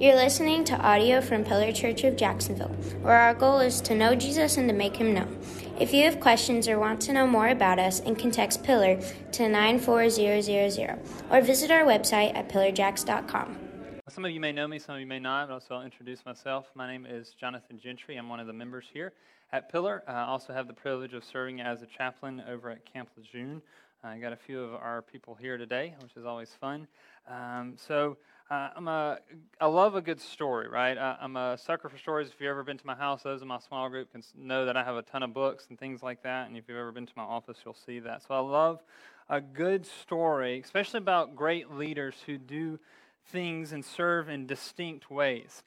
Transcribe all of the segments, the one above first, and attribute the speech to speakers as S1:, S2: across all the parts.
S1: You're listening to audio from Pillar Church of Jacksonville, where our goal is to know Jesus and to make him known. If you have questions or want to know more about us, and can text Pillar to 94000 or visit our website at pillarjacks.com.
S2: Some of you may know me, some of you may not, but also I'll introduce myself. My name is Jonathan Gentry. I'm one of the members here at Pillar. I also have the privilege of serving as a chaplain over at Camp Lejeune. I got a few of our people here today, which is always fun. Um, so uh, I'm a, I love a good story, right? I, I'm a sucker for stories. If you've ever been to my house, those in my small group can know that I have a ton of books and things like that. And if you've ever been to my office, you'll see that. So I love a good story, especially about great leaders who do things and serve in distinct ways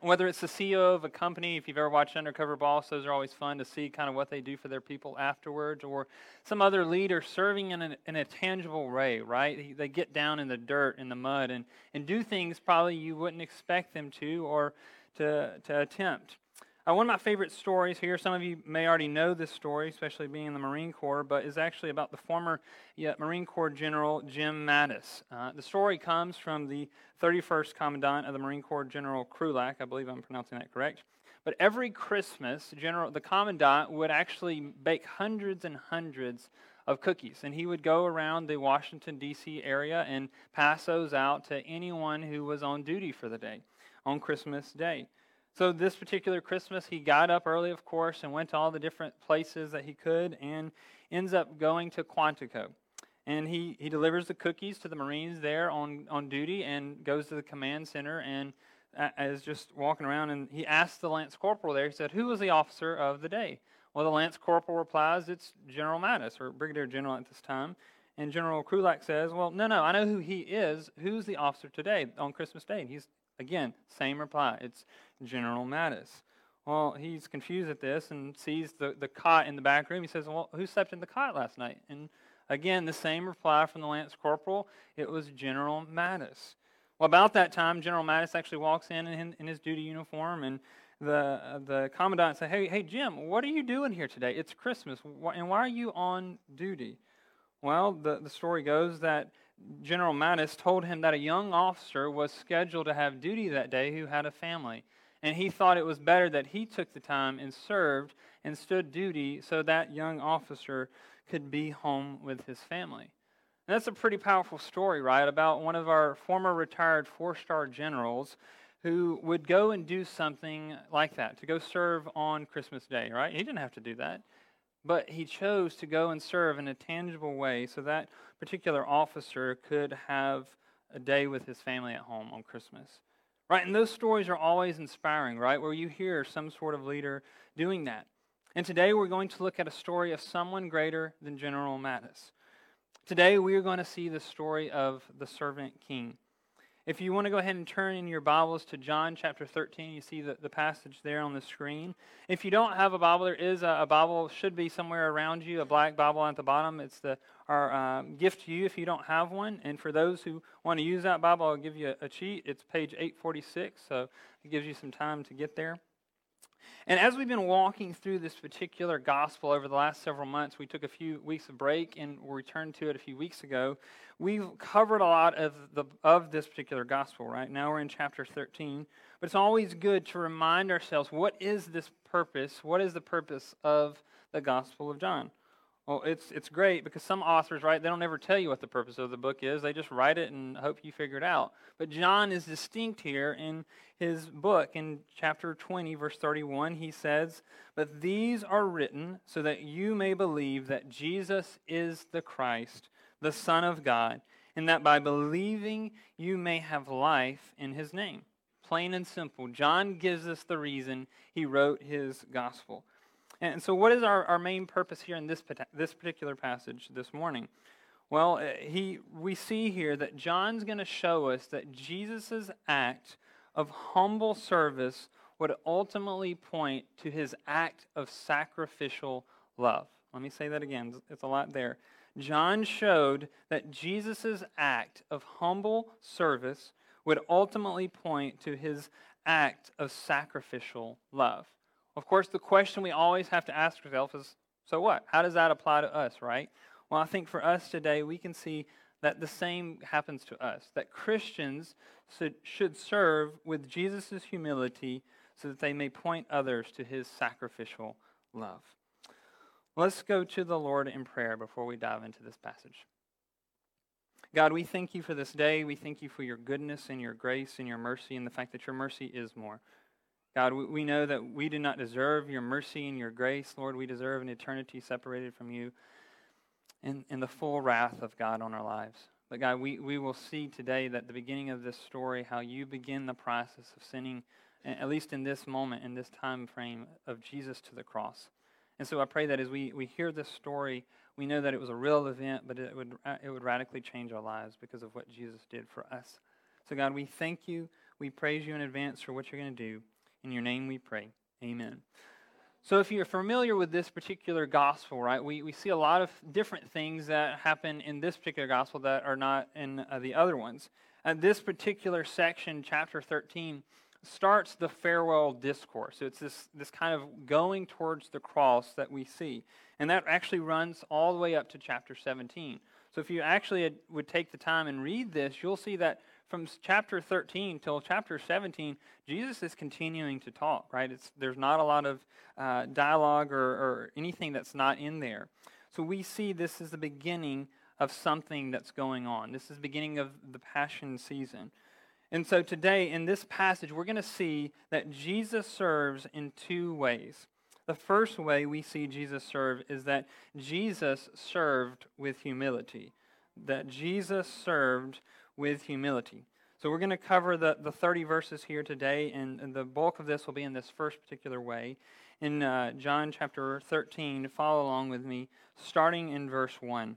S2: whether it's the CEO of a company, if you've ever watched Undercover Boss, those are always fun to see kind of what they do for their people afterwards, or some other leader serving in a, in a tangible way, right? They get down in the dirt, in the mud, and, and do things probably you wouldn't expect them to or to, to attempt. Uh, one of my favorite stories here, some of you may already know this story, especially being in the Marine Corps, but is actually about the former yeah, Marine Corps General Jim Mattis. Uh, the story comes from the 31st Commandant of the Marine Corps, General Krulak. I believe I'm pronouncing that correct. But every Christmas, General, the Commandant would actually bake hundreds and hundreds of cookies. And he would go around the Washington, D.C. area and pass those out to anyone who was on duty for the day on Christmas Day. So, this particular Christmas, he got up early, of course, and went to all the different places that he could and ends up going to Quantico. And he, he delivers the cookies to the Marines there on, on duty and goes to the command center and uh, is just walking around. And he asks the Lance Corporal there, he said, Who was the officer of the day? Well, the Lance Corporal replies, It's General Mattis, or Brigadier General at this time. And General Krulak says, Well, no, no, I know who he is. Who's the officer today on Christmas Day? And he's, again, same reply. It's General Mattis. Well, he's confused at this and sees the, the cot in the back room. He says, Well, who slept in the cot last night? And again, the same reply from the Lance Corporal. It was General Mattis. Well, about that time, General Mattis actually walks in in, in his duty uniform, and the, uh, the commandant said, hey, hey, Jim, what are you doing here today? It's Christmas, and why are you on duty? Well, the, the story goes that General Mattis told him that a young officer was scheduled to have duty that day who had a family and he thought it was better that he took the time and served and stood duty so that young officer could be home with his family. And that's a pretty powerful story, right? About one of our former retired four star generals who would go and do something like that, to go serve on Christmas Day, right? He didn't have to do that. But he chose to go and serve in a tangible way so that particular officer could have a day with his family at home on Christmas. Right? And those stories are always inspiring, right? Where you hear some sort of leader doing that. And today we're going to look at a story of someone greater than General Mattis. Today we are going to see the story of the servant king. If you want to go ahead and turn in your Bibles to John chapter 13, you see the, the passage there on the screen. If you don't have a Bible, there is a, a Bible, should be somewhere around you, a black Bible at the bottom. It's the, our um, gift to you if you don't have one. And for those who want to use that Bible, I'll give you a, a cheat. It's page 846, so it gives you some time to get there. And as we've been walking through this particular gospel over the last several months, we took a few weeks of break and we returned to it a few weeks ago. We've covered a lot of, the, of this particular gospel, right? Now we're in chapter 13. But it's always good to remind ourselves what is this purpose? What is the purpose of the Gospel of John? Well, it's, it's great because some authors, right, they don't ever tell you what the purpose of the book is. They just write it and hope you figure it out. But John is distinct here in his book. In chapter 20, verse 31, he says, But these are written so that you may believe that Jesus is the Christ, the Son of God, and that by believing you may have life in his name. Plain and simple. John gives us the reason he wrote his gospel. And so, what is our, our main purpose here in this, this particular passage this morning? Well, uh, he, we see here that John's going to show us that Jesus' act of humble service would ultimately point to his act of sacrificial love. Let me say that again, it's a lot there. John showed that Jesus' act of humble service would ultimately point to his act of sacrificial love. Of course, the question we always have to ask ourselves is so what? How does that apply to us, right? Well, I think for us today, we can see that the same happens to us, that Christians should, serve with Jesus' humility so that they may point others to his sacrificial love. Let's go to the Lord in prayer before we dive into this passage. God, we thank you for this day. We thank you for your goodness and your grace and your mercy and the fact that your mercy is more. God, we know that we do not deserve your mercy and your grace. Lord, we deserve an eternity separated from you and, and the full wrath of God on our lives. But God, we, we will see today that the beginning of this story, how you begin the process of sending, at least in this moment, in this time frame, of Jesus to the cross. And so I pray that as we, we hear this story, we know that it was a real event, but it would, it would radically change our lives because of what Jesus did for us. So, God, we thank you. We praise you in advance for what you're going to do. In your name we pray. Amen. So, if you're familiar with this particular gospel, right, we, we see a lot of different things that happen in this particular gospel that are not in uh, the other ones. And this particular section, chapter 13, starts the farewell discourse. So, it's this, this kind of going towards the cross that we see. And that actually runs all the way up to chapter 17. So, if you actually would take the time and read this, you'll see that from chapter 13 till chapter 17, Jesus is continuing to talk, right? It's, there's not a lot of uh, dialogue or, or anything that's not in there. So we see this is the beginning of something that's going on. This is the beginning of the Passion season. And so today, in this passage, we're going to see that Jesus serves in two ways. The first way we see Jesus serve is that Jesus served with humility. That Jesus served with humility. So we're going to cover the, the 30 verses here today, and, and the bulk of this will be in this first particular way. In uh, John chapter 13, follow along with me, starting in verse 1.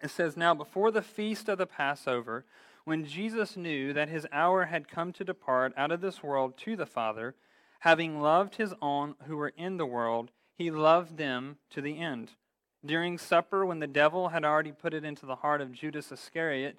S2: It says, Now before the feast of the Passover, when Jesus knew that his hour had come to depart out of this world to the Father, having loved his own who were in the world, he loved them to the end. During supper, when the devil had already put it into the heart of Judas Iscariot,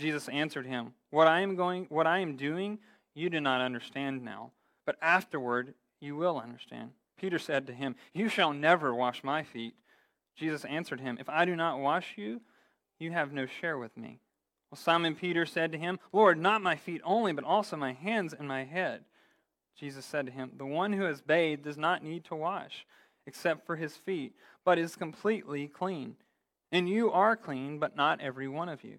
S2: Jesus answered him, What I am going what I am doing, you do not understand now, but afterward you will understand. Peter said to him, You shall never wash my feet. Jesus answered him, If I do not wash you, you have no share with me. Well, Simon Peter said to him, Lord, not my feet only, but also my hands and my head. Jesus said to him, The one who has bathed does not need to wash, except for his feet, but is completely clean. And you are clean, but not every one of you.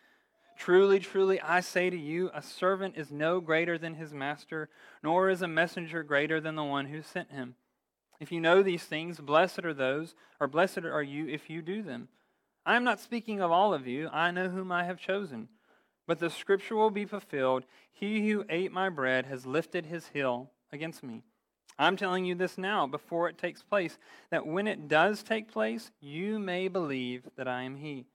S2: Truly, truly, I say to you, a servant is no greater than his master, nor is a messenger greater than the one who sent him. If you know these things, blessed are those, or blessed are you if you do them. I am not speaking of all of you, I know whom I have chosen. But the scripture will be fulfilled He who ate my bread has lifted his heel against me. I'm telling you this now before it takes place, that when it does take place, you may believe that I am He.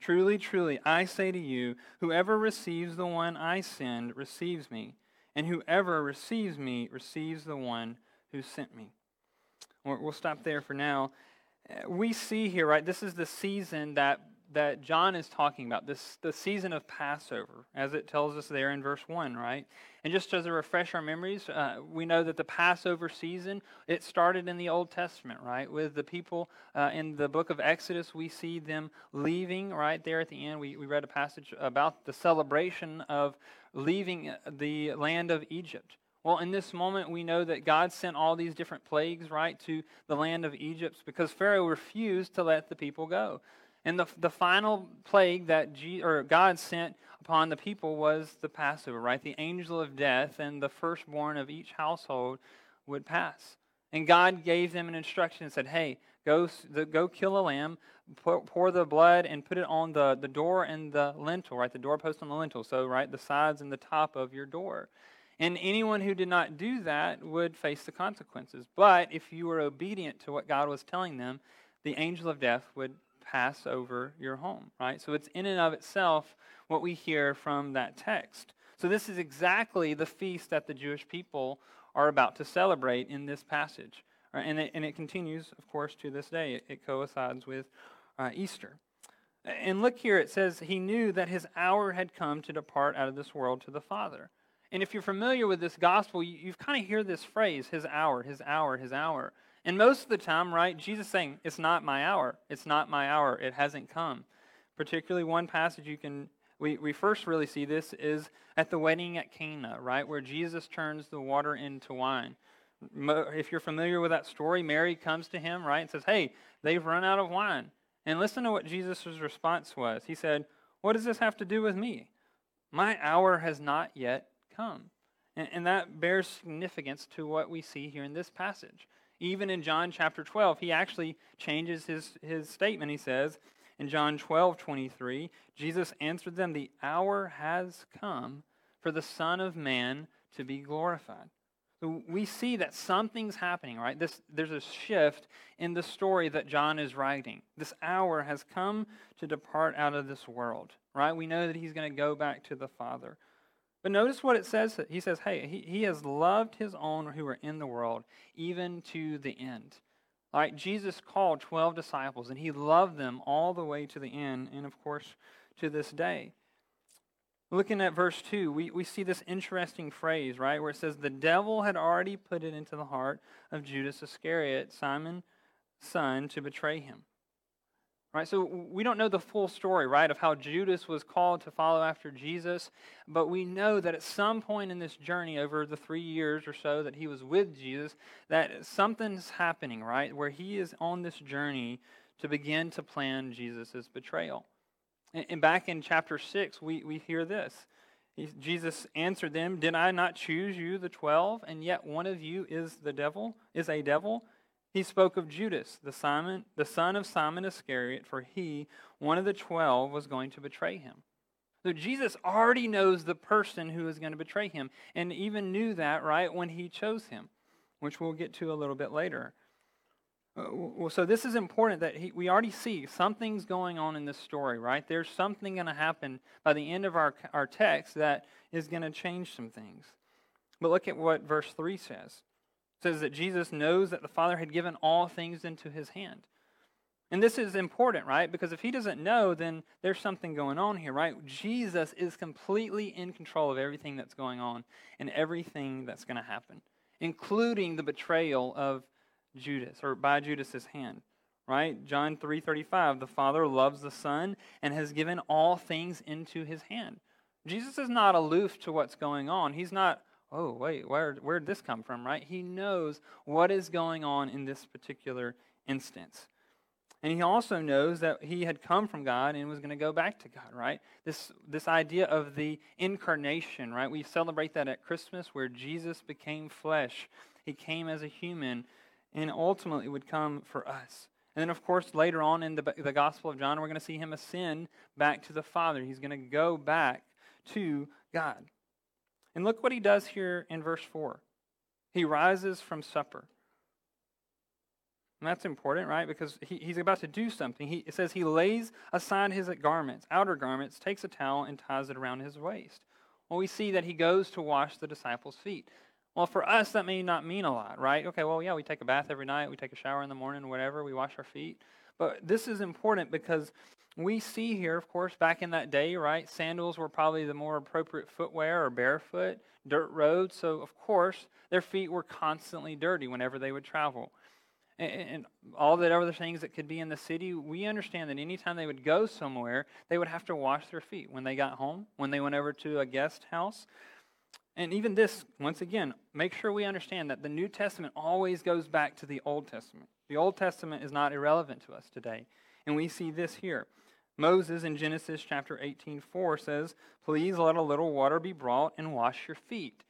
S2: Truly, truly, I say to you, whoever receives the one I send receives me, and whoever receives me receives the one who sent me. We'll stop there for now. Uh, we see here, right, this is the season that that John is talking about, this the season of Passover, as it tells us there in verse 1, right? And just as a refresh our memories, uh, we know that the Passover season, it started in the Old Testament, right? With the people uh, in the book of Exodus, we see them leaving right there at the end. We, we read a passage about the celebration of leaving the land of Egypt. Well, in this moment, we know that God sent all these different plagues, right, to the land of Egypt because Pharaoh refused to let the people go. And the, the final plague that G, or God sent upon the people was the Passover, right? The angel of death and the firstborn of each household would pass. And God gave them an instruction and said, hey, go, go kill a lamb, pour, pour the blood, and put it on the, the door and the lintel, right? The doorpost on the lintel. So, right, the sides and the top of your door. And anyone who did not do that would face the consequences. But if you were obedient to what God was telling them, the angel of death would pass over your home, right? So it's in and of itself what we hear from that text. So this is exactly the feast that the Jewish people are about to celebrate in this passage. Right? And, it, and it continues, of course, to this day. It, it coincides with uh, Easter. And look here, it says, He knew that his hour had come to depart out of this world to the Father. And if you're familiar with this gospel, you, you kind of hear this phrase, his hour, his hour, his hour. And most of the time, right, Jesus saying, It's not my hour. It's not my hour. It hasn't come. Particularly one passage you can we, we first really see this is at the wedding at Cana, right, where Jesus turns the water into wine. If you're familiar with that story, Mary comes to him, right, and says, Hey, they've run out of wine. And listen to what Jesus' response was. He said, What does this have to do with me? My hour has not yet come. And, and that bears significance to what we see here in this passage. Even in John chapter 12, he actually changes his, his statement. He says in John 12, 23, Jesus answered them, The hour has come for the Son of Man to be glorified. So we see that something's happening, right? This, there's a shift in the story that John is writing. This hour has come to depart out of this world, right? We know that he's going to go back to the Father. But notice what it says. He says, hey, he, he has loved his own who are in the world, even to the end. All right, Jesus called 12 disciples, and he loved them all the way to the end, and of course, to this day. Looking at verse 2, we, we see this interesting phrase, right, where it says, The devil had already put it into the heart of Judas Iscariot, Simon's son, to betray him. So we don't know the full story, right, of how Judas was called to follow after Jesus, but we know that at some point in this journey, over the three years or so that he was with Jesus, that something's happening, right, where he is on this journey to begin to plan Jesus' betrayal. And, and back in chapter 6, we, we hear this. Jesus answered them, Did I not choose you, the twelve, and yet one of you is the devil, is a devil? He spoke of Judas, the, Simon, the son of Simon Iscariot, for he, one of the twelve, was going to betray him. So Jesus already knows the person who is going to betray him, and even knew that, right, when he chose him, which we'll get to a little bit later. Uh, so this is important that he, we already see something's going on in this story, right? There's something going to happen by the end of our, our text that is going to change some things. But look at what verse 3 says says that Jesus knows that the Father had given all things into his hand. And this is important, right? Because if he doesn't know, then there's something going on here, right? Jesus is completely in control of everything that's going on and everything that's going to happen, including the betrayal of Judas or by Judas's hand. Right? John 3:35, the Father loves the Son and has given all things into his hand. Jesus is not aloof to what's going on. He's not oh, wait, where, where did this come from, right? He knows what is going on in this particular instance. And he also knows that he had come from God and was going to go back to God, right? This, this idea of the incarnation, right? We celebrate that at Christmas where Jesus became flesh. He came as a human and ultimately would come for us. And then, of course, later on in the, the Gospel of John, we're going to see him ascend back to the Father. He's going to go back to God. And look what he does here in verse 4. He rises from supper. And that's important, right? Because he, he's about to do something. He, it says he lays aside his garments, outer garments, takes a towel, and ties it around his waist. Well, we see that he goes to wash the disciples' feet. Well, for us, that may not mean a lot, right? Okay, well, yeah, we take a bath every night, we take a shower in the morning, whatever, we wash our feet. But this is important because we see here, of course, back in that day, right? Sandals were probably the more appropriate footwear or barefoot, dirt roads. So, of course, their feet were constantly dirty whenever they would travel. And, and all the other things that could be in the city, we understand that anytime they would go somewhere, they would have to wash their feet when they got home, when they went over to a guest house. And even this, once again, make sure we understand that the New Testament always goes back to the Old Testament. The Old Testament is not irrelevant to us today. And we see this here. Moses in Genesis chapter 18, 4 says, Please let a little water be brought and wash your feet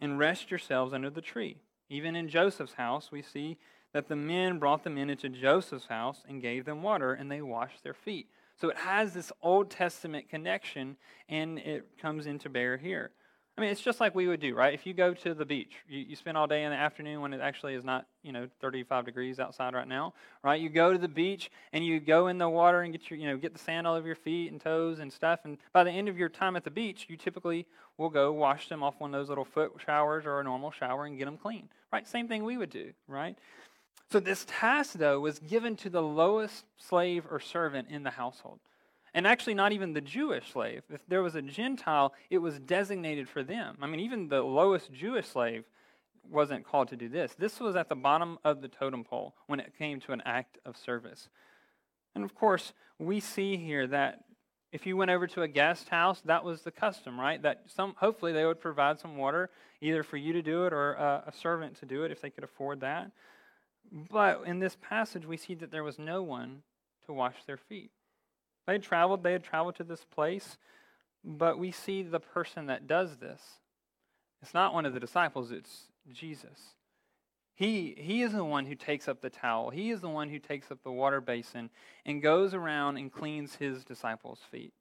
S2: and rest yourselves under the tree. Even in Joseph's house, we see that the men brought the men into Joseph's house and gave them water, and they washed their feet. So it has this Old Testament connection, and it comes into bear here. I mean, it's just like we would do, right? If you go to the beach, you, you spend all day in the afternoon when it actually is not, you know, 35 degrees outside right now, right? You go to the beach and you go in the water and get your, you know, get the sand all over your feet and toes and stuff. And by the end of your time at the beach, you typically will go wash them off one of those little foot showers or a normal shower and get them clean, right? Same thing we would do, right? So this task, though, was given to the lowest slave or servant in the household and actually not even the Jewish slave. If there was a Gentile, it was designated for them. I mean, even the lowest Jewish slave wasn't called to do this. This was at the bottom of the totem pole when it came to an act of service. And of course, we see here that if you went over to a guest house, that was the custom, right? That some hopefully they would provide some water either for you to do it or a, a servant to do it if they could afford that. But in this passage, we see that there was no one to wash their feet. They had traveled, they had traveled to this place, but we see the person that does this. It's not one of the disciples, it's Jesus. He, he is the one who takes up the towel. He is the one who takes up the water basin and goes around and cleans his disciples' feet.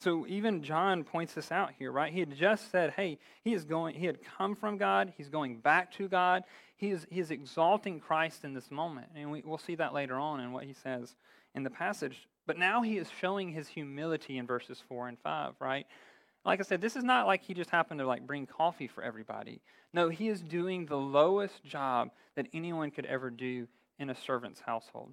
S2: So even John points this out here, right? He had just said, hey, he is going, he had come from God, he's going back to God. He is, he is exalting Christ in this moment. And we, we'll see that later on in what he says in the passage. But now he is showing his humility in verses 4 and 5, right? Like I said, this is not like he just happened to like bring coffee for everybody. No, he is doing the lowest job that anyone could ever do in a servant's household.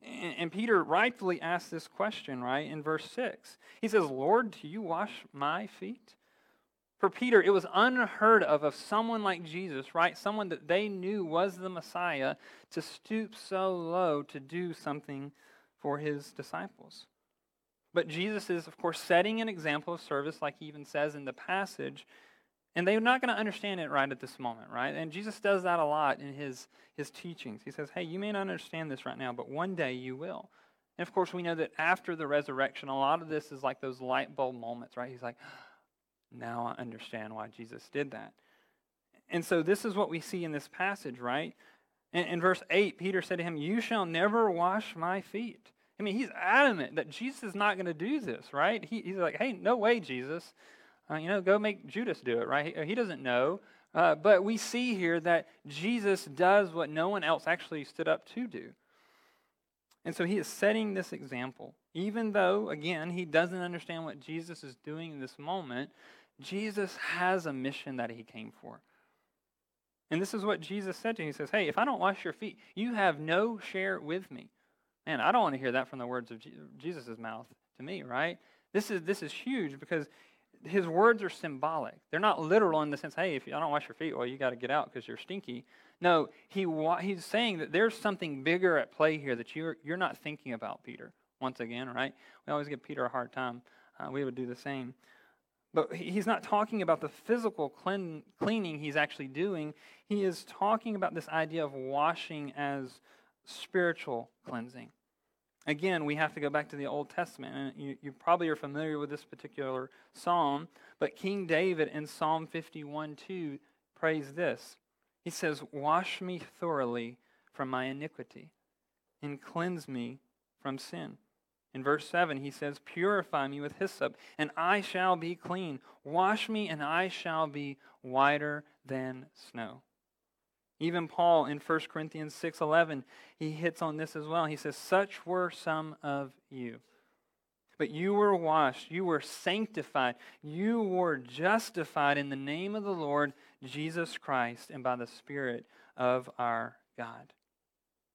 S2: And, and Peter rightfully asks this question, right, in verse 6. He says, Lord, do you wash my feet? For Peter, it was unheard of of someone like Jesus, right? Someone that they knew was the Messiah to stoop so low to do something for his disciples. But Jesus is, of course, setting an example of service, like he even says in the passage, and they're not going to understand it right at this moment, right? And Jesus does that a lot in his, his teachings. He says, hey, you may not understand this right now, but one day you will. And of course, we know that after the resurrection, a lot of this is like those light bulb moments, right? He's like, now I understand why Jesus did that. And so this is what we see in this passage, right? In, in verse 8, Peter said to him, You shall never wash my feet. I mean, he's adamant that Jesus is not going to do this, right? He, he's like, Hey, no way, Jesus. Uh, you know, go make Judas do it, right? He, he doesn't know. Uh, but we see here that Jesus does what no one else actually stood up to do. And so he is setting this example. Even though, again, he doesn't understand what Jesus is doing in this moment, Jesus has a mission that he came for. And this is what Jesus said to him. He says, Hey, if I don't wash your feet, you have no share with me. Man, I don't want to hear that from the words of Jesus' mouth to me, right? This is, this is huge because his words are symbolic. They're not literal in the sense, hey, if I don't wash your feet, well, you got to get out because you're stinky. No, he, he's saying that there's something bigger at play here that you're, you're not thinking about, Peter. Once again, right? We always give Peter a hard time. Uh, we would do the same. But he's not talking about the physical clean, cleaning he's actually doing. He is talking about this idea of washing as spiritual cleansing. Again, we have to go back to the Old Testament. And you, you probably are familiar with this particular psalm, but King David in Psalm 51 2 prays this. He says, Wash me thoroughly from my iniquity and cleanse me from sin. In verse 7, he says, Purify me with hyssop, and I shall be clean. Wash me, and I shall be whiter than snow. Even Paul in 1 Corinthians 6:11, he hits on this as well. He says, "Such were some of you. But you were washed, you were sanctified, you were justified in the name of the Lord Jesus Christ and by the Spirit of our God."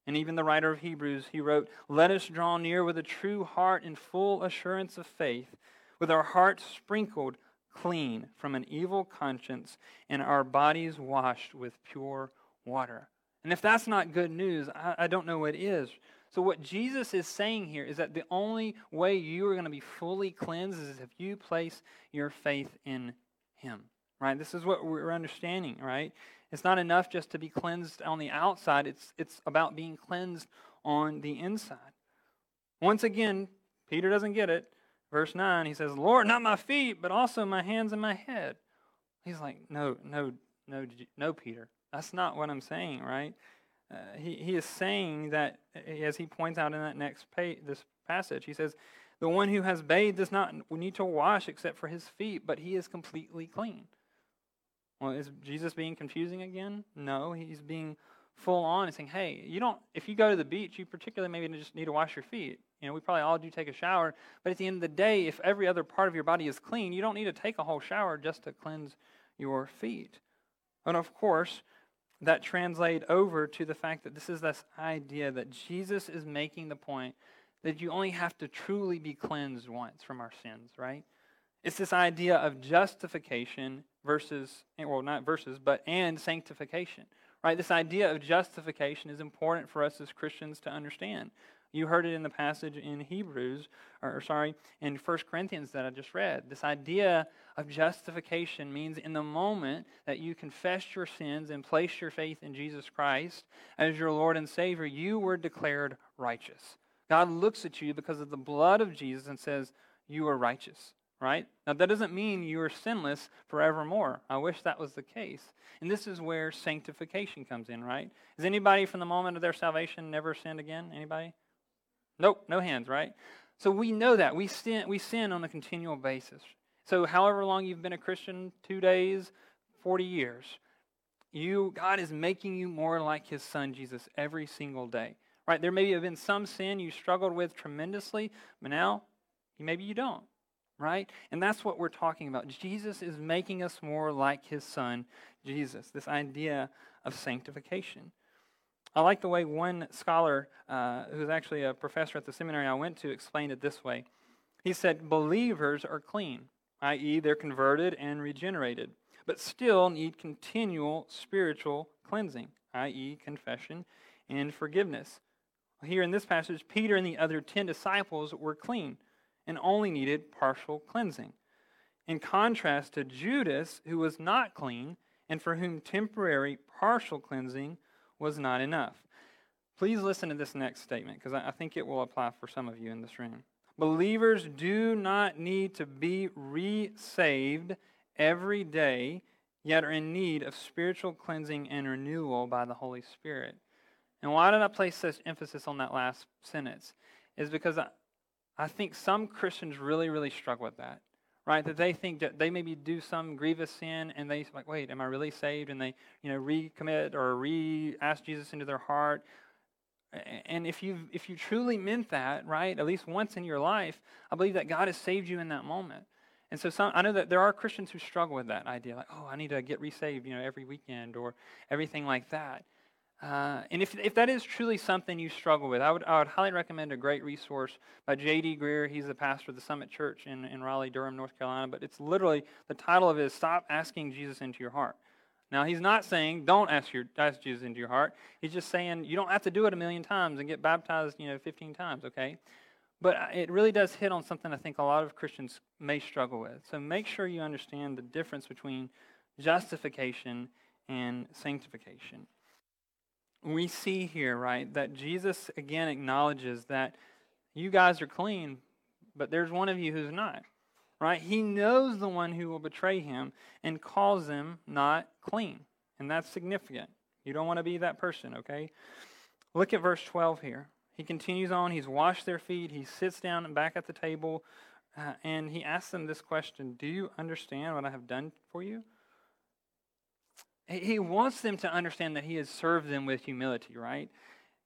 S2: And even the writer of Hebrews, he wrote, Let us draw near with a true heart and full assurance of faith, with our hearts sprinkled clean from an evil conscience and our bodies washed with pure water. And if that's not good news, I, I don't know what is. So, what Jesus is saying here is that the only way you are going to be fully cleansed is if you place your faith in Him. Right? This is what we're understanding, right? It's not enough just to be cleansed on the outside, it's, it's about being cleansed on the inside. Once again, Peter doesn't get it. Verse 9, he says, Lord, not my feet, but also my hands and my head. He's like, No, no, no, no, Peter. That's not what I'm saying, right? Uh, he, he is saying that, as he points out in that next page, this passage, he says, The one who has bathed does not need to wash except for his feet, but he is completely clean. Well, is Jesus being confusing again? No, he's being full on and saying, hey, you don't, if you go to the beach, you particularly maybe just need to wash your feet. You know, we probably all do take a shower, but at the end of the day, if every other part of your body is clean, you don't need to take a whole shower just to cleanse your feet. And of course, that translate over to the fact that this is this idea that Jesus is making the point that you only have to truly be cleansed once from our sins, right? It's this idea of justification versus, well, not versus, but and sanctification, right? This idea of justification is important for us as Christians to understand. You heard it in the passage in Hebrews, or sorry, in 1 Corinthians that I just read. This idea of justification means in the moment that you confess your sins and place your faith in Jesus Christ as your Lord and Savior, you were declared righteous. God looks at you because of the blood of Jesus and says, You are righteous right? Now, that doesn't mean you are sinless forevermore. I wish that was the case. And this is where sanctification comes in, right? Has anybody from the moment of their salvation never sinned again? Anybody? Nope, no hands, right? So we know that. We sin, we sin on a continual basis. So, however long you've been a Christian, two days, 40 years, you, God is making you more like his son Jesus every single day. Right? There may have been some sin you struggled with tremendously, but now maybe you don't right? And that's what we're talking about. Jesus is making us more like his son, Jesus, this idea of sanctification. I like the way one scholar, uh, who's actually a professor at the seminary I went to, explained it this way. He said, Believers are clean, i.e., they're converted and regenerated, but still need continual spiritual cleansing, i.e., confession and forgiveness. Here in this passage, Peter and the other ten disciples were clean and only needed partial cleansing. In contrast to Judas, who was not clean and for whom temporary partial cleansing was not enough. Please listen to this next statement because I think it will apply for some of you in this room. Believers do not need to be re saved every day, yet are in need of spiritual cleansing and renewal by the Holy Spirit. And why did I place such emphasis on that last sentence? Is because I, I think some Christians really, really struggle with that, right? That they think that they maybe do some grievous sin and they like, wait, am I really saved? And they, you know, recommit or re-ask Jesus into their heart. And if you if you truly meant that, right, at least once in your life, I believe that God has saved you in that moment. And so some, I know that there are Christians who struggle with that idea, like, oh, I need to get resaved, you know, every weekend or everything like that. Uh, and if, if that is truly something you struggle with, I would, I would highly recommend a great resource by J.D. Greear. He's the pastor of the Summit Church in, in Raleigh, Durham, North Carolina. But it's literally, the title of it is Stop Asking Jesus into Your Heart. Now, he's not saying don't ask, your, ask Jesus into your heart. He's just saying you don't have to do it a million times and get baptized, you know, 15 times, okay? But it really does hit on something I think a lot of Christians may struggle with. So make sure you understand the difference between justification and sanctification we see here, right, that Jesus again acknowledges that you guys are clean, but there's one of you who's not. Right? He knows the one who will betray him and calls them not clean. And that's significant. You don't want to be that person, okay? Look at verse 12 here. He continues on. He's washed their feet. He sits down back at the table uh, and he asks them this question Do you understand what I have done for you? He wants them to understand that He has served them with humility, right?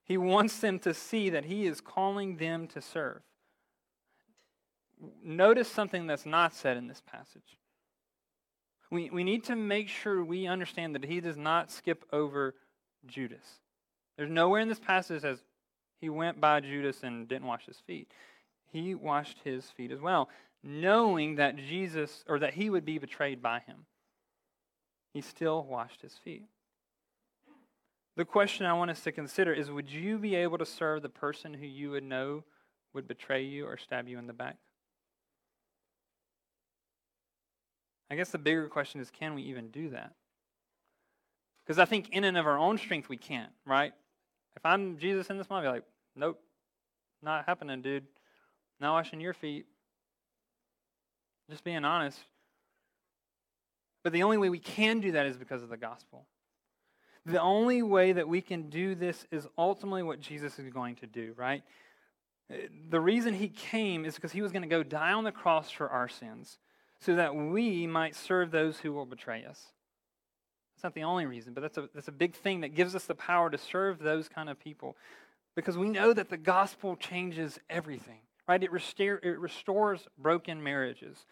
S2: He wants them to see that He is calling them to serve. Notice something that's not said in this passage. We, we need to make sure we understand that He does not skip over Judas. There's nowhere in this passage that says He went by Judas and didn't wash his feet. He washed his feet as well, knowing that Jesus, or that He would be betrayed by Him he still washed his feet. The question I want us to consider is would you be able to serve the person who you would know would betray you or stab you in the back? I guess the bigger question is can we even do that? Because I think in and of our own strength we can't, right? If I'm Jesus in this moment, I'd be like, Nope, not happening, dude. Not washing your feet. Just being honest. But the only way we can do that is because of the gospel. The only way that we can do this is ultimately what Jesus is going to do, right? The reason he came is because he was going to go die on the cross for our sins so that we might serve those who will betray us. That's not the only reason, but that's a, that's a big thing that gives us the power to serve those kind of people because we know that the gospel changes everything, right? It, it restores broken marriages,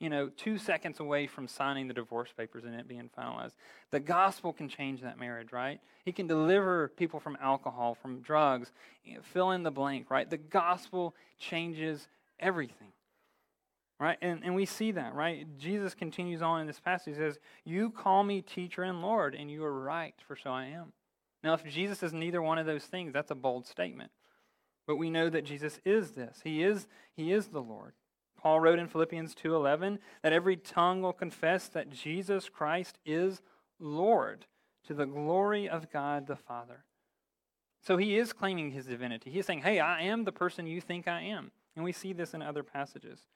S2: you know, two seconds away from signing the divorce papers and it being finalized. The gospel can change that marriage, right? He can deliver people from alcohol, from drugs, eh, fill in the blank, right? The gospel changes everything. Right? And, and we see that, right? Jesus continues on in this passage. He says, You call me teacher and Lord, and you are right, for so I am. Now, if Jesus is neither one of those things, that's a bold statement. But we know that Jesus is this. He is, he is the Lord. Paul wrote in Philippians 2:11 that every tongue will confess that Jesus Christ is Lord to the glory of God the Father. So he is claiming his divinity. He is saying, "Hey, I am the person you think I am." And we see this in other passages.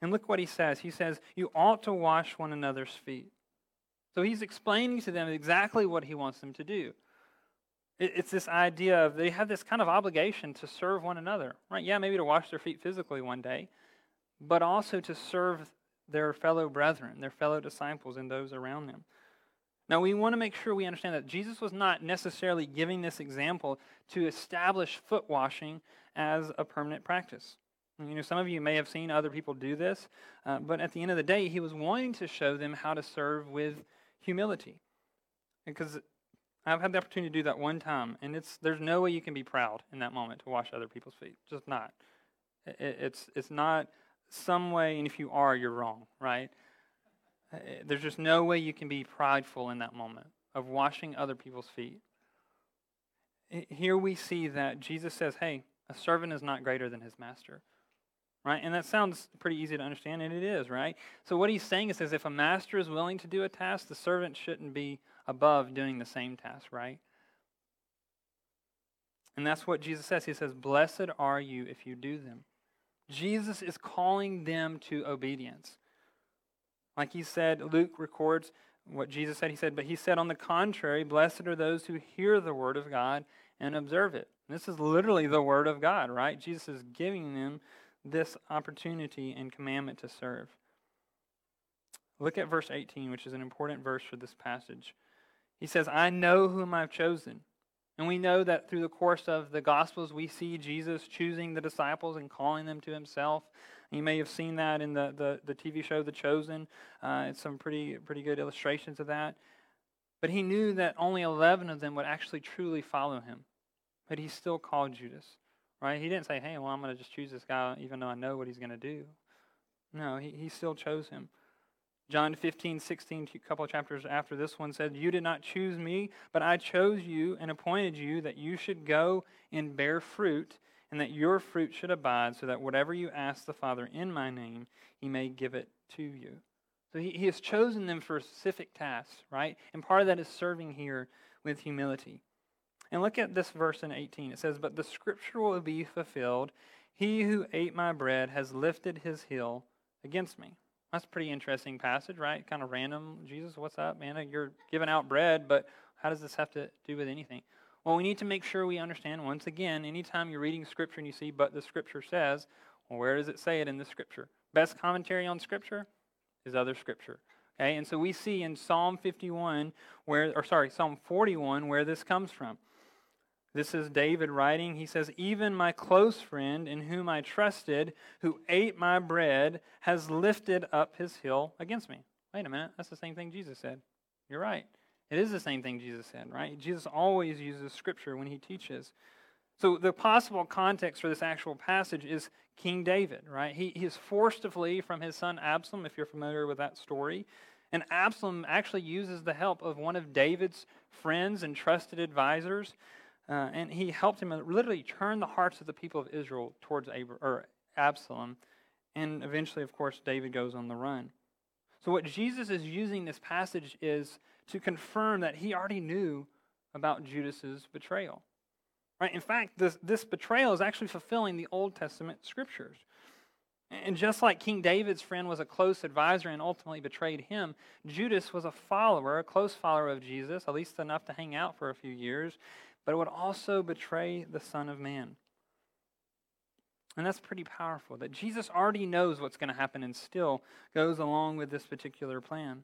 S2: And look what he says. He says, "You ought to wash one another's feet." So he's explaining to them exactly what he wants them to do. It's this idea of they have this kind of obligation to serve one another, right? Yeah, maybe to wash their feet physically one day, but also to serve their fellow brethren, their fellow disciples, and those around them. Now, we want to make sure we understand that Jesus was not necessarily giving this example to establish foot washing as a permanent practice. You know, some of you may have seen other people do this, uh, but at the end of the day, he was wanting to show them how to serve with humility. Because I've had the opportunity to do that one time, and it's there's no way you can be proud in that moment to wash other people's feet. Just not. It, it's it's not some way, and if you are, you're wrong, right? Uh, there's just no way you can be prideful in that moment of washing other people's feet. Here we see that Jesus says, hey, a servant is not greater than his master. Right? And that sounds pretty easy to understand, and it is, right? So what he's saying is, if a master is willing to do a task, the servant shouldn't be above doing the same task, right? And that's what Jesus says. He says, Blessed are you if you do them. Jesus is calling them to obedience. Like he said, Luke records what Jesus said. He said, But he said, on the contrary, blessed are those who hear the word of God and observe it. And this is literally the word of God, right? Jesus is giving them this opportunity and commandment to serve. Look at verse 18, which is an important verse for this passage. He says, I know whom I've chosen and we know that through the course of the Gospels, we see Jesus choosing the disciples and calling them to himself. You may have seen that in the, the, the TV show The Chosen. Uh, it's some pretty, pretty good illustrations of that. But he knew that only 11 of them would actually truly follow him. But he still called Judas, right? He didn't say, hey, well, I'm going to just choose this guy even though I know what he's going to do. No, he, he still chose him. John 15, 16, a couple of chapters after this one said, You did not choose me, but I chose you and appointed you that you should go and bear fruit, and that your fruit should abide, so that whatever you ask the Father in my name, he may give it to you. So he, he has chosen them for specific tasks, right? And part of that is serving here with humility. And look at this verse in 18. It says, But the scripture will be fulfilled. He who ate my bread has lifted his heel against me. That's a pretty interesting passage, right? Kind of random. Jesus, what's up, man? You're giving out bread, but how does this have to do with anything? Well, we need to make sure we understand once again, anytime you're reading Scripture and you see, but the Scripture says, well, where does it say it in the Scripture? Best commentary on Scripture is other Scripture. Okay, and so we see in Psalm 51, where, or sorry, Psalm 41, where this comes from. This is David writing. He says, Even my close friend in whom I trusted, who ate my bread, has lifted up his heel against me. Wait a minute. That's the same thing Jesus said. You're right. It is the same thing Jesus said, right? Jesus always uses scripture when he teaches. So the possible context for this actual passage is King David, right? He, he is forced to flee from his son Absalom, if you're familiar with that story. And Absalom actually uses the help of one of David's friends and trusted advisors uh, and he helped him literally turn the hearts of the people of Israel towards Abra- or Absalom. And eventually, of course, David goes on the run. So, what Jesus is using this passage is to confirm that he already knew about Judas's betrayal. Right? In fact, this, this betrayal is actually fulfilling the Old Testament scriptures. And just like King David's friend was a close advisor and ultimately betrayed him, Judas was a follower, a close follower of Jesus, at least enough to hang out for a few years, but it would also betray the Son of Man. And that's pretty powerful that Jesus already knows what's going to happen and still goes along with this particular plan.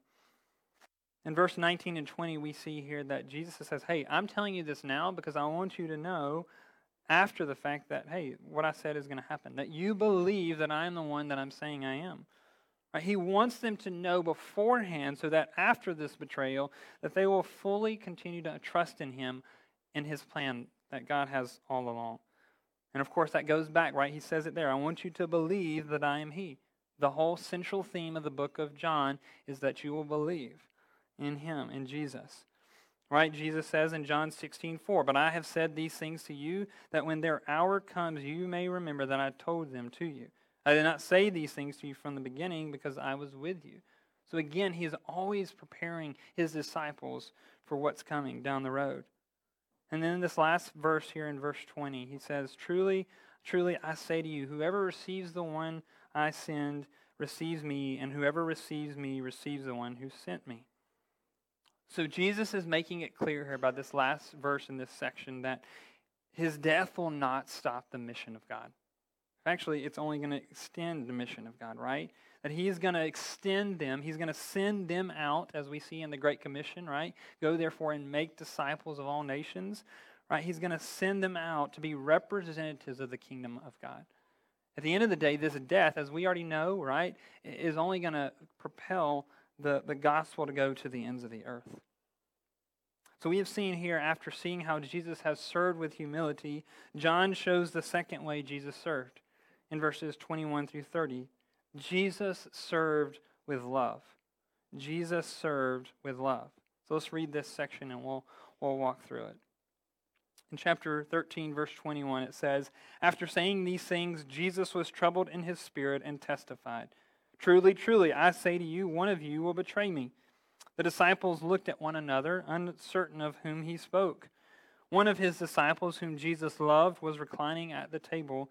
S2: In verse 19 and 20, we see here that Jesus says, Hey, I'm telling you this now because I want you to know after the fact that, hey, what I said is going to happen, that you believe that I am the one that I'm saying I am. Right? He wants them to know beforehand so that after this betrayal, that they will fully continue to trust in him and his plan that God has all along. And of course, that goes back, right? He says it there. I want you to believe that I am He. The whole central theme of the book of John is that you will believe in Him, in Jesus. Right? Jesus says in John 16, 4, But I have said these things to you, that when their hour comes, you may remember that I told them to you. I did not say these things to you from the beginning because I was with you. So again, he is always preparing his disciples for what's coming down the road. And then this last verse here in verse 20, he says, Truly, truly, I say to you, whoever receives the one I send receives me, and whoever receives me receives the one who sent me. So Jesus is making it clear here by this last verse in this section that his death will not stop the mission of God. Actually, it's only going to extend the mission of God, right? that he is going to extend them. He's going to send them out, as we see in the Great Commission, right? Go therefore and make disciples of all nations, right? He's going to send them out to be representatives of the kingdom of God. At the end of the day, this death, as we already know, right, is only going to propel the, the gospel to go to the ends of the earth. So we have seen here, after seeing how Jesus has served with humility, John shows the second way Jesus served in verses 21 through 30. Jesus served with love. Jesus served with love. So let's read this section and we'll, we'll walk through it. In chapter 13, verse 21, it says, After saying these things, Jesus was troubled in his spirit and testified, Truly, truly, I say to you, one of you will betray me. The disciples looked at one another, uncertain of whom he spoke. One of his disciples, whom Jesus loved, was reclining at the table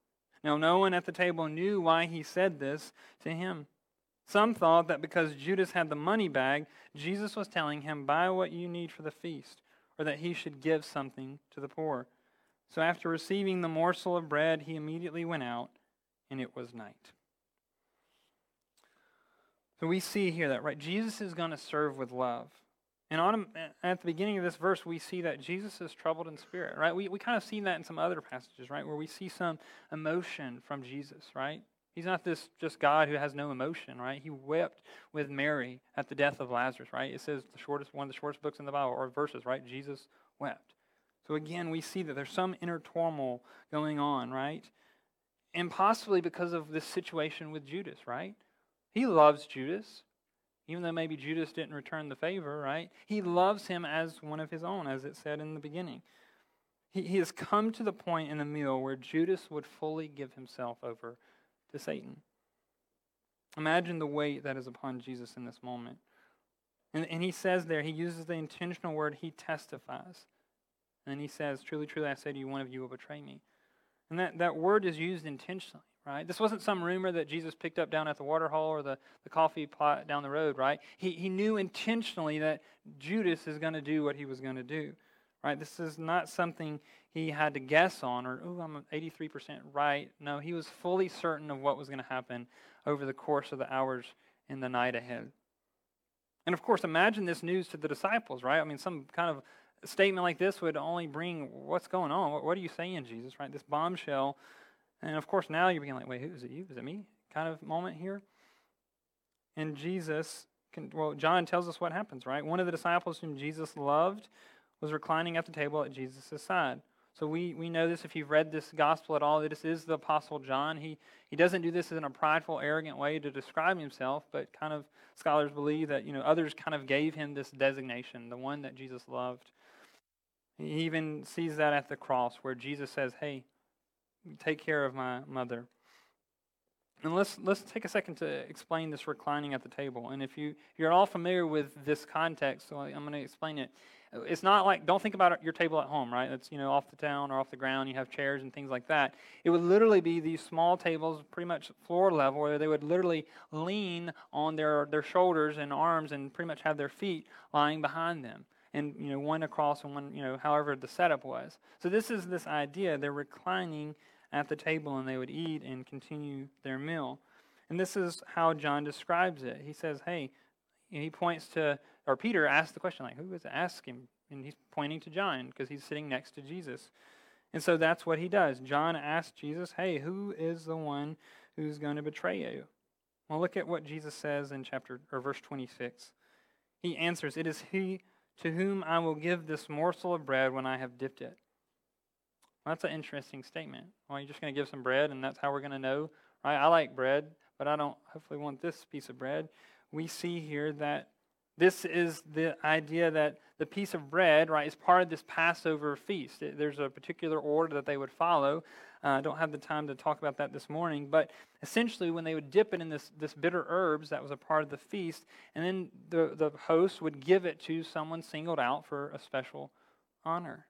S2: Now no one at the table knew why he said this to him. Some thought that because Judas had the money bag, Jesus was telling him, Buy what you need for the feast, or that he should give something to the poor. So after receiving the morsel of bread, he immediately went out, and it was night. So we see here that, right, Jesus is going to serve with love. And on, at the beginning of this verse, we see that Jesus is troubled in spirit, right? We, we kind of see that in some other passages, right, where we see some emotion from Jesus, right? He's not this just God who has no emotion, right? He wept with Mary at the death of Lazarus, right? It says the shortest one of the shortest books in the Bible or verses, right? Jesus wept. So again, we see that there's some inner turmoil going on, right? And possibly because of this situation with Judas, right? He loves Judas, even though maybe Judas didn't return the favor, right? He loves him as one of his own, as it said in the beginning. He, he has come to the point in the meal where Judas would fully give himself over to Satan. Imagine the weight that is upon Jesus in this moment. And, and he says there, he uses the intentional word, he testifies. And he says, Truly, truly, I say to you, one of you will betray me. And that, that word is used intentionally, right? This wasn't some rumor that Jesus picked up down at the water hole or the, the coffee pot down the road, right? He, he knew intentionally that Judas is going to do what he was going to do, right? This is not something he had to guess on or, oh, I'm 83% right. No, he was fully certain of what was going to happen over the course of the hours in the night ahead. And of course, imagine this news to the disciples, right? I mean, some kind of statement like this would only bring what's going on. What, are you saying, Jesus, right? This bombshell. And of course, now you're being like, wait, who is it you? Is it me? Kind of moment here. And Jesus, can, well, John tells us what happens, right? One of the disciples whom Jesus loved was reclining at the table at Jesus' side. So we, we know this if you've read this gospel at all, that this is the Apostle John. He, he doesn't do this in a prideful, arrogant way to describe himself, but kind of scholars believe that you know others kind of gave him this designation, the one that Jesus loved. He even sees that at the cross where Jesus says, Hey, take care of my mother. And let's let's take a second to explain this reclining at the table. And if you you're all familiar with this context, so I'm going to explain it. It's not like don't think about your table at home, right? That's you know off the town or off the ground. You have chairs and things like that. It would literally be these small tables, pretty much floor level, where they would literally lean on their their shoulders and arms, and pretty much have their feet lying behind them, and you know one across and one you know however the setup was. So this is this idea they're reclining at the table, and they would eat and continue their meal. And this is how John describes it. He says, "Hey." he points to or Peter asks the question, like, who is asking? And he's pointing to John because he's sitting next to Jesus. And so that's what he does. John asks Jesus, hey, who is the one who's going to betray you? Well, look at what Jesus says in chapter or verse 26. He answers, It is he to whom I will give this morsel of bread when I have dipped it. Well, that's an interesting statement. Well, you're just going to give some bread and that's how we're going to know, right? I like bread, but I don't hopefully want this piece of bread. We see here that this is the idea that the piece of bread, right, is part of this Passover feast. There's a particular order that they would follow. Uh, I don't have the time to talk about that this morning, but essentially, when they would dip it in this, this bitter herbs, that was a part of the feast, and then the, the host would give it to someone singled out for a special honor.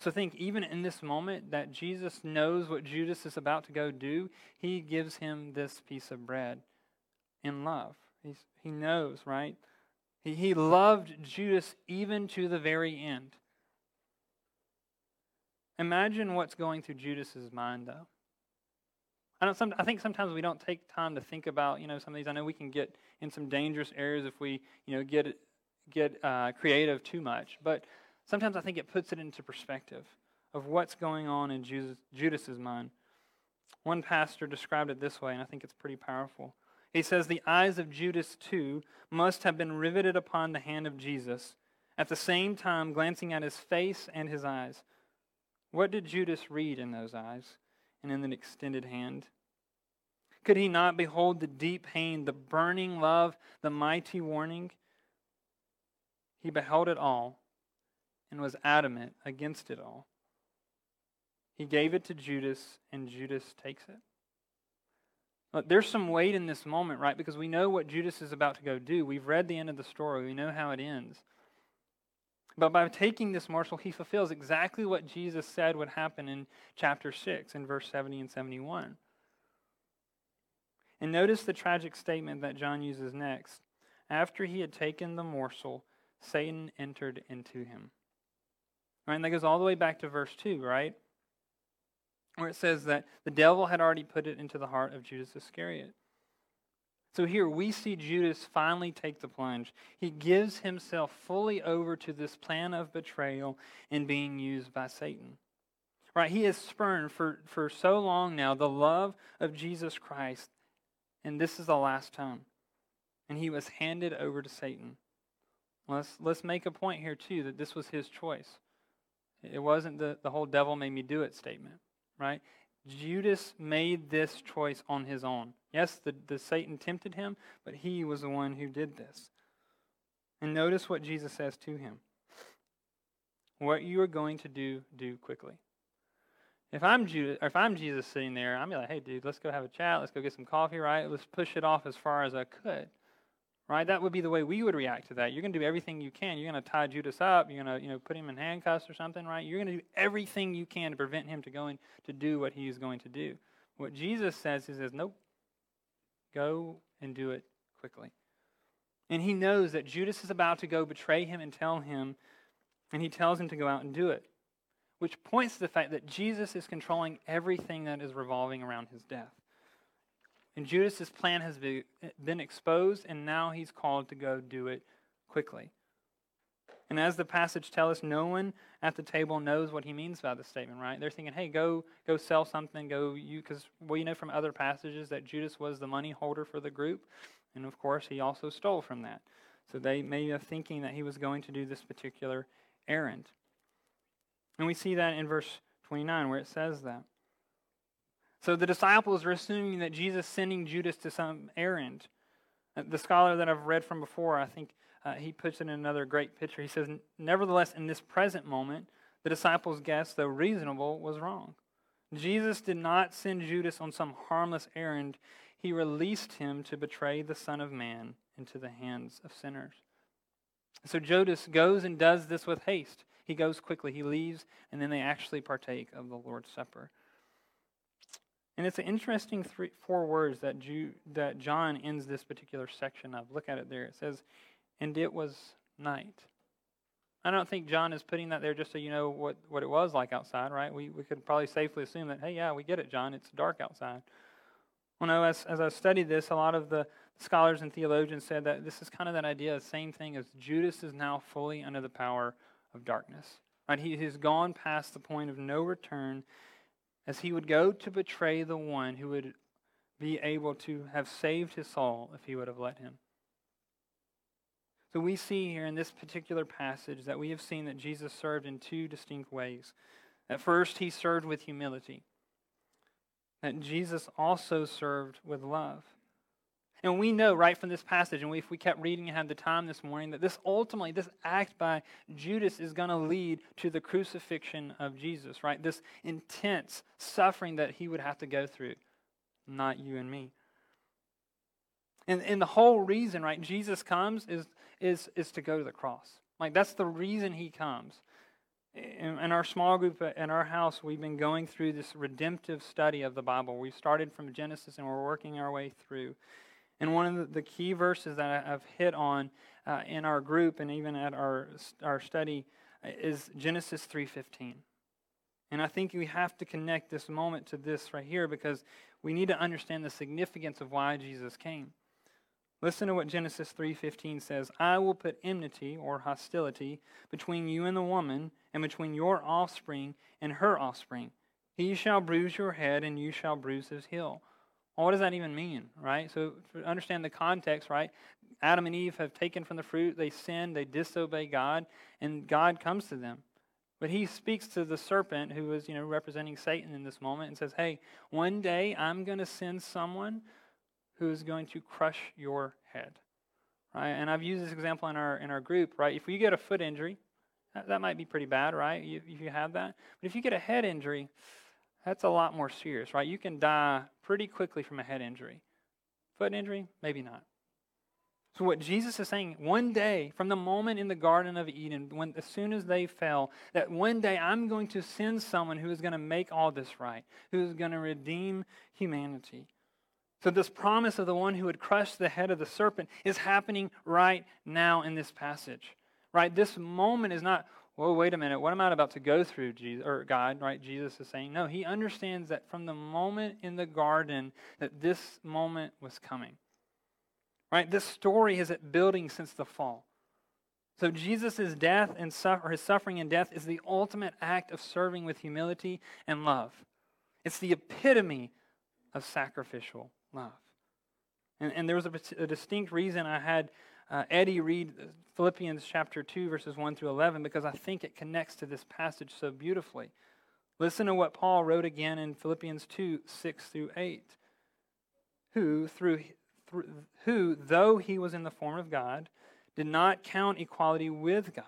S2: So think, even in this moment that Jesus knows what Judas is about to go do, he gives him this piece of bread in love. He's, he knows, right? He, he loved Judas even to the very end. Imagine what's going through Judas's mind, though. I, don't, some, I think sometimes we don't take time to think about, you know, some of these. I know we can get in some dangerous areas if we, you know, get get uh, creative too much. But sometimes I think it puts it into perspective of what's going on in Judas, Judas's mind. One pastor described it this way, and I think it's pretty powerful. He says the eyes of Judas, too, must have been riveted upon the hand of Jesus, at the same time glancing at his face and his eyes. What did Judas read in those eyes and in that extended hand? Could he not behold the deep pain, the burning love, the mighty warning? He beheld it all and was adamant against it all. He gave it to Judas, and Judas takes it. Uh, there's some weight in this moment, right? Because we know what Judas is about to go do. We've read the end of the story, we know how it ends. But by taking this morsel, he fulfills exactly what Jesus said would happen in chapter 6, in verse 70 and 71. And notice the tragic statement that John uses next. After he had taken the morsel, Satan entered into him. Right, and that goes all the way back to verse 2, right? Where it says that the devil had already put it into the heart of Judas Iscariot. So here we see Judas finally take the plunge. He gives himself fully over to this plan of betrayal and being used by Satan. Right? He has spurned for, for so long now the love of Jesus Christ, and this is the last time. And he was handed over to Satan. Let's, let's make a point here, too, that this was his choice. It wasn't the, the whole devil made me do it statement right? Judas made this choice on his own. Yes, the, the Satan tempted him, but he was the one who did this. And notice what Jesus says to him. What you are going to do, do quickly. If I'm Judas, if I'm Jesus sitting there, I'm like, hey, dude, let's go have a chat. Let's go get some coffee, right? Let's push it off as far as I could right? That would be the way we would react to that. You're going to do everything you can. You're going to tie Judas up. You're going to, you know, put him in handcuffs or something, right? You're going to do everything you can to prevent him to going to do what he is going to do. What Jesus says, he says, nope, go and do it quickly. And he knows that Judas is about to go betray him and tell him, and he tells him to go out and do it, which points to the fact that Jesus is controlling everything that is revolving around his death. And Judas's plan has been exposed, and now he's called to go do it quickly. And as the passage tells us, no one at the table knows what he means by this statement, right? They're thinking, hey, go go sell something, go you because we know from other passages that Judas was the money holder for the group, and of course he also stole from that. So they may be thinking that he was going to do this particular errand. And we see that in verse 29 where it says that. So the disciples are assuming that Jesus sending Judas to some errand. Uh, the scholar that I've read from before, I think uh, he puts it in another great picture. He says, Nevertheless, in this present moment, the disciples' guess, though reasonable, was wrong. Jesus did not send Judas on some harmless errand. He released him to betray the Son of Man into the hands of sinners. So Judas goes and does this with haste. He goes quickly, he leaves, and then they actually partake of the Lord's Supper. And it's an interesting three, four words that, that John ends this particular section of. Look at it there. It says, and it was night. I don't think John is putting that there just so you know what, what it was like outside, right? We, we could probably safely assume that, hey, yeah, we get it, John. It's dark outside. Well, no, as, as I studied this, a lot of the scholars and theologians said that this is kind of that idea, the same thing as Judas is now fully under the power of darkness. Right? He has gone past the point of no return as he would go to betray the one who would be able to have saved his soul if he would have let him. So we see here in this particular passage that we have seen that Jesus served in two distinct ways. At first, he served with humility, that Jesus also served with love. And we know right from this passage, and if we kept reading and had the time this morning, that this ultimately, this act by Judas is going to lead to the crucifixion of Jesus, right? This intense suffering that he would have to go through, not you and me. And, and the whole reason, right, Jesus comes is, is, is to go to the cross. Like, that's the reason he comes. In, in our small group uh, in our house, we've been going through this redemptive study of the Bible. We started from Genesis and we're working our way through. And one of the, key verses that I've hit on uh, in our group and even at our, our study uh, is Genesis 3.15. And I think we have to connect this moment to this right here because we need to understand the significance of why Jesus came. Listen to what Genesis 3:15 says, "I will put enmity or hostility between you and the woman and between your offspring and her offspring. He shall bruise your head and you shall bruise his heel." Well, what does that even mean, right? So, to understand the context, right? Adam and Eve have taken from the fruit, they sin, they disobey God, and God comes to them. But he speaks to the serpent who is, you know, representing Satan in this moment and says, "Hey, one day I'm going to send someone who is going to crush your head." Right? And I've used this example in our in our group, right? If you get a foot injury, that, that might be pretty bad, right? If, if you have that. But if you get a head injury, that's a lot more serious, right? You can die pretty quickly from a head injury. Foot injury, maybe not. So what Jesus is saying, one day, from the moment in the Garden of Eden, when as soon as they fell, that one day I'm going to send someone who is going to make all this right, who is going to redeem humanity. So this promise of the one who would crush the head of the serpent is happening right now in this passage. Right? This moment is not, well, wait a minute, what am I about to go through, Jesus, or God, right? Jesus is saying, no, he understands that from the moment in the garden that this moment was coming. Right? This story is at building since the fall. So Jesus' death and suffer, his suffering and death is the ultimate act of serving with humility and love. It's the epitome of sacrificial love. And, and there was a, a distinct reason I had uh, Eddie read Philippians chapter 2, verses 1 through 11, because I think it connects to this passage so beautifully. Listen to what Paul wrote again in Philippians 2, 6 through 8. Who, through, through, who, though he was in the form of God, did not count equality with God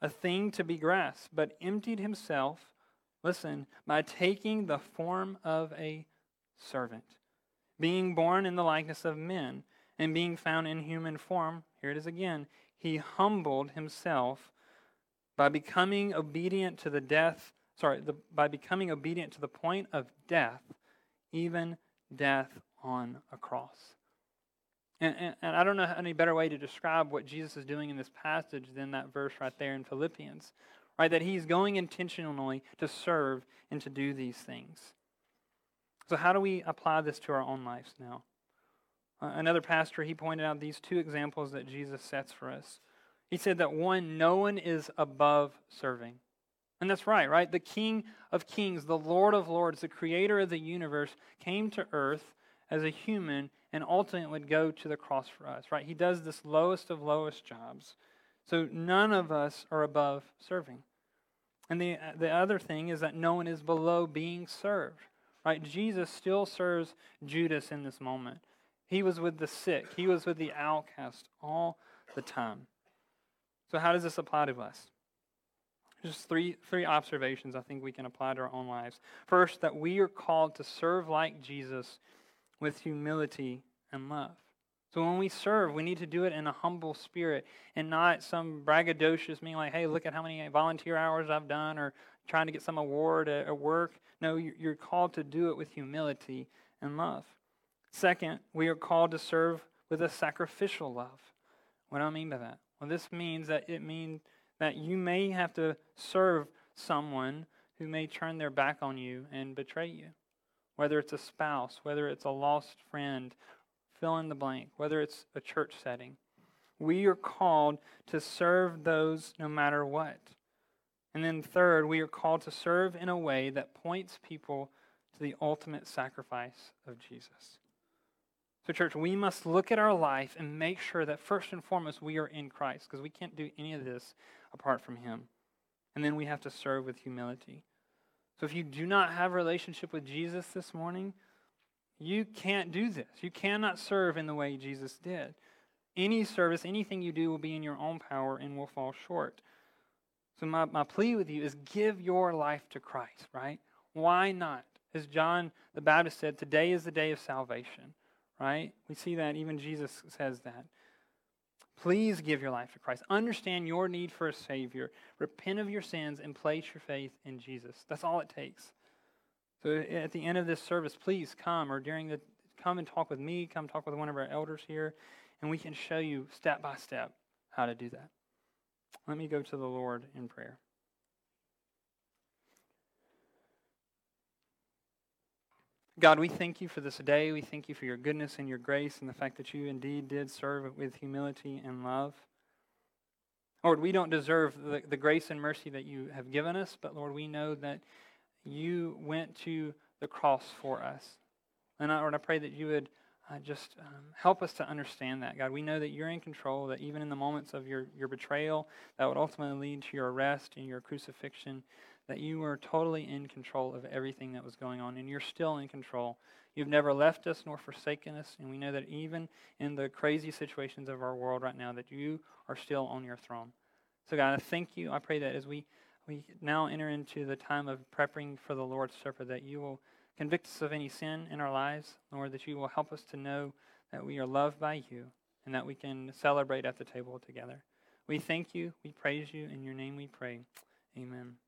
S2: a thing to be grasped, but emptied himself, listen, by taking the form of a servant, being born in the likeness of men and being found in human form, here it is again, he humbled himself by becoming obedient to the death, sorry, the, by becoming obedient to the point of death, even death on a cross. And, and, and, I don't know any better way to describe what Jesus is doing in this passage than that verse right there in Philippians, right? That he's going intentionally to serve and to do these things. So, how do we apply this to our own lives now? Another pastor, he pointed out these two examples that Jesus sets for us. He said that one, no one is above serving. And that's right, right? The King of Kings, the Lord of Lords, the creator of the universe, came to earth as a human and ultimately would go to the cross for us, right? He does this lowest of lowest jobs. So none of us are above serving. And the, the other thing is that no one is below being served. Right? Jesus still serves Judas in this moment. He was with the sick, he was with the outcast all the time. So, how does this apply to us? Just three, three observations I think we can apply to our own lives. First, that we are called to serve like Jesus with humility and love. So when we serve, we need to do it in a humble spirit and not some braggadocious meaning like, hey, look at how many volunteer hours I've done or trying to get some award at, work. No, you're called to do it with humility and love. Second, we are called to serve with a sacrificial love. What do I mean by that? Well, this means that it means that you may have to serve someone who may turn their back on you and betray you. Whether it's a spouse, whether it's a lost friend, fill in the blank, whether it's a church setting. We are called to serve those no matter what. And then, third, we are called to serve in a way that points people to the ultimate sacrifice of Jesus. So, church, we must look at our life and make sure that first and foremost we are in Christ because we can't do any of this apart from Him. And then we have to serve with humility. So, if you do not have a relationship with Jesus this morning, you can't do this. You cannot serve in the way Jesus did. Any service, anything you do will be in your own power and will fall short. So, my, my plea with you is give your life to Christ, right? Why not? As John the Baptist said, today is the day of salvation right? We see that even Jesus says that. Please give your life to Christ. Understand your need for a Savior. Repent of your sins and place your faith in Jesus. That's all it takes. So at the end of this service, please come or during the come and talk with me, come talk with one of our elders here, and we can show you step by step how to do that. Let me go to the Lord in prayer. God, we thank you for this day. We thank you for your goodness and your grace and the fact that you indeed did serve with humility and love. Lord, we don't deserve the, the grace and mercy that you have given us, but Lord, we know that you went to the cross for us. And I, Lord, I pray that you would uh, just um, help us to understand that, God. We know that you're in control, that even in the moments of your, your betrayal that would ultimately lead to your arrest and your crucifixion, that you were totally in control of everything that was going on, and you're still in control. You've never left us nor forsaken us, and we know that even in the crazy situations of our world right now, that you are still on your throne. So, God, I thank you. I pray that as we, we now enter into the time of preparing for the Lord's Supper, that you will convict us of any sin in our lives, Lord, that you will help us to know that we are loved by you and that we can celebrate at the table together. We thank you. We praise you. In your name we pray. Amen.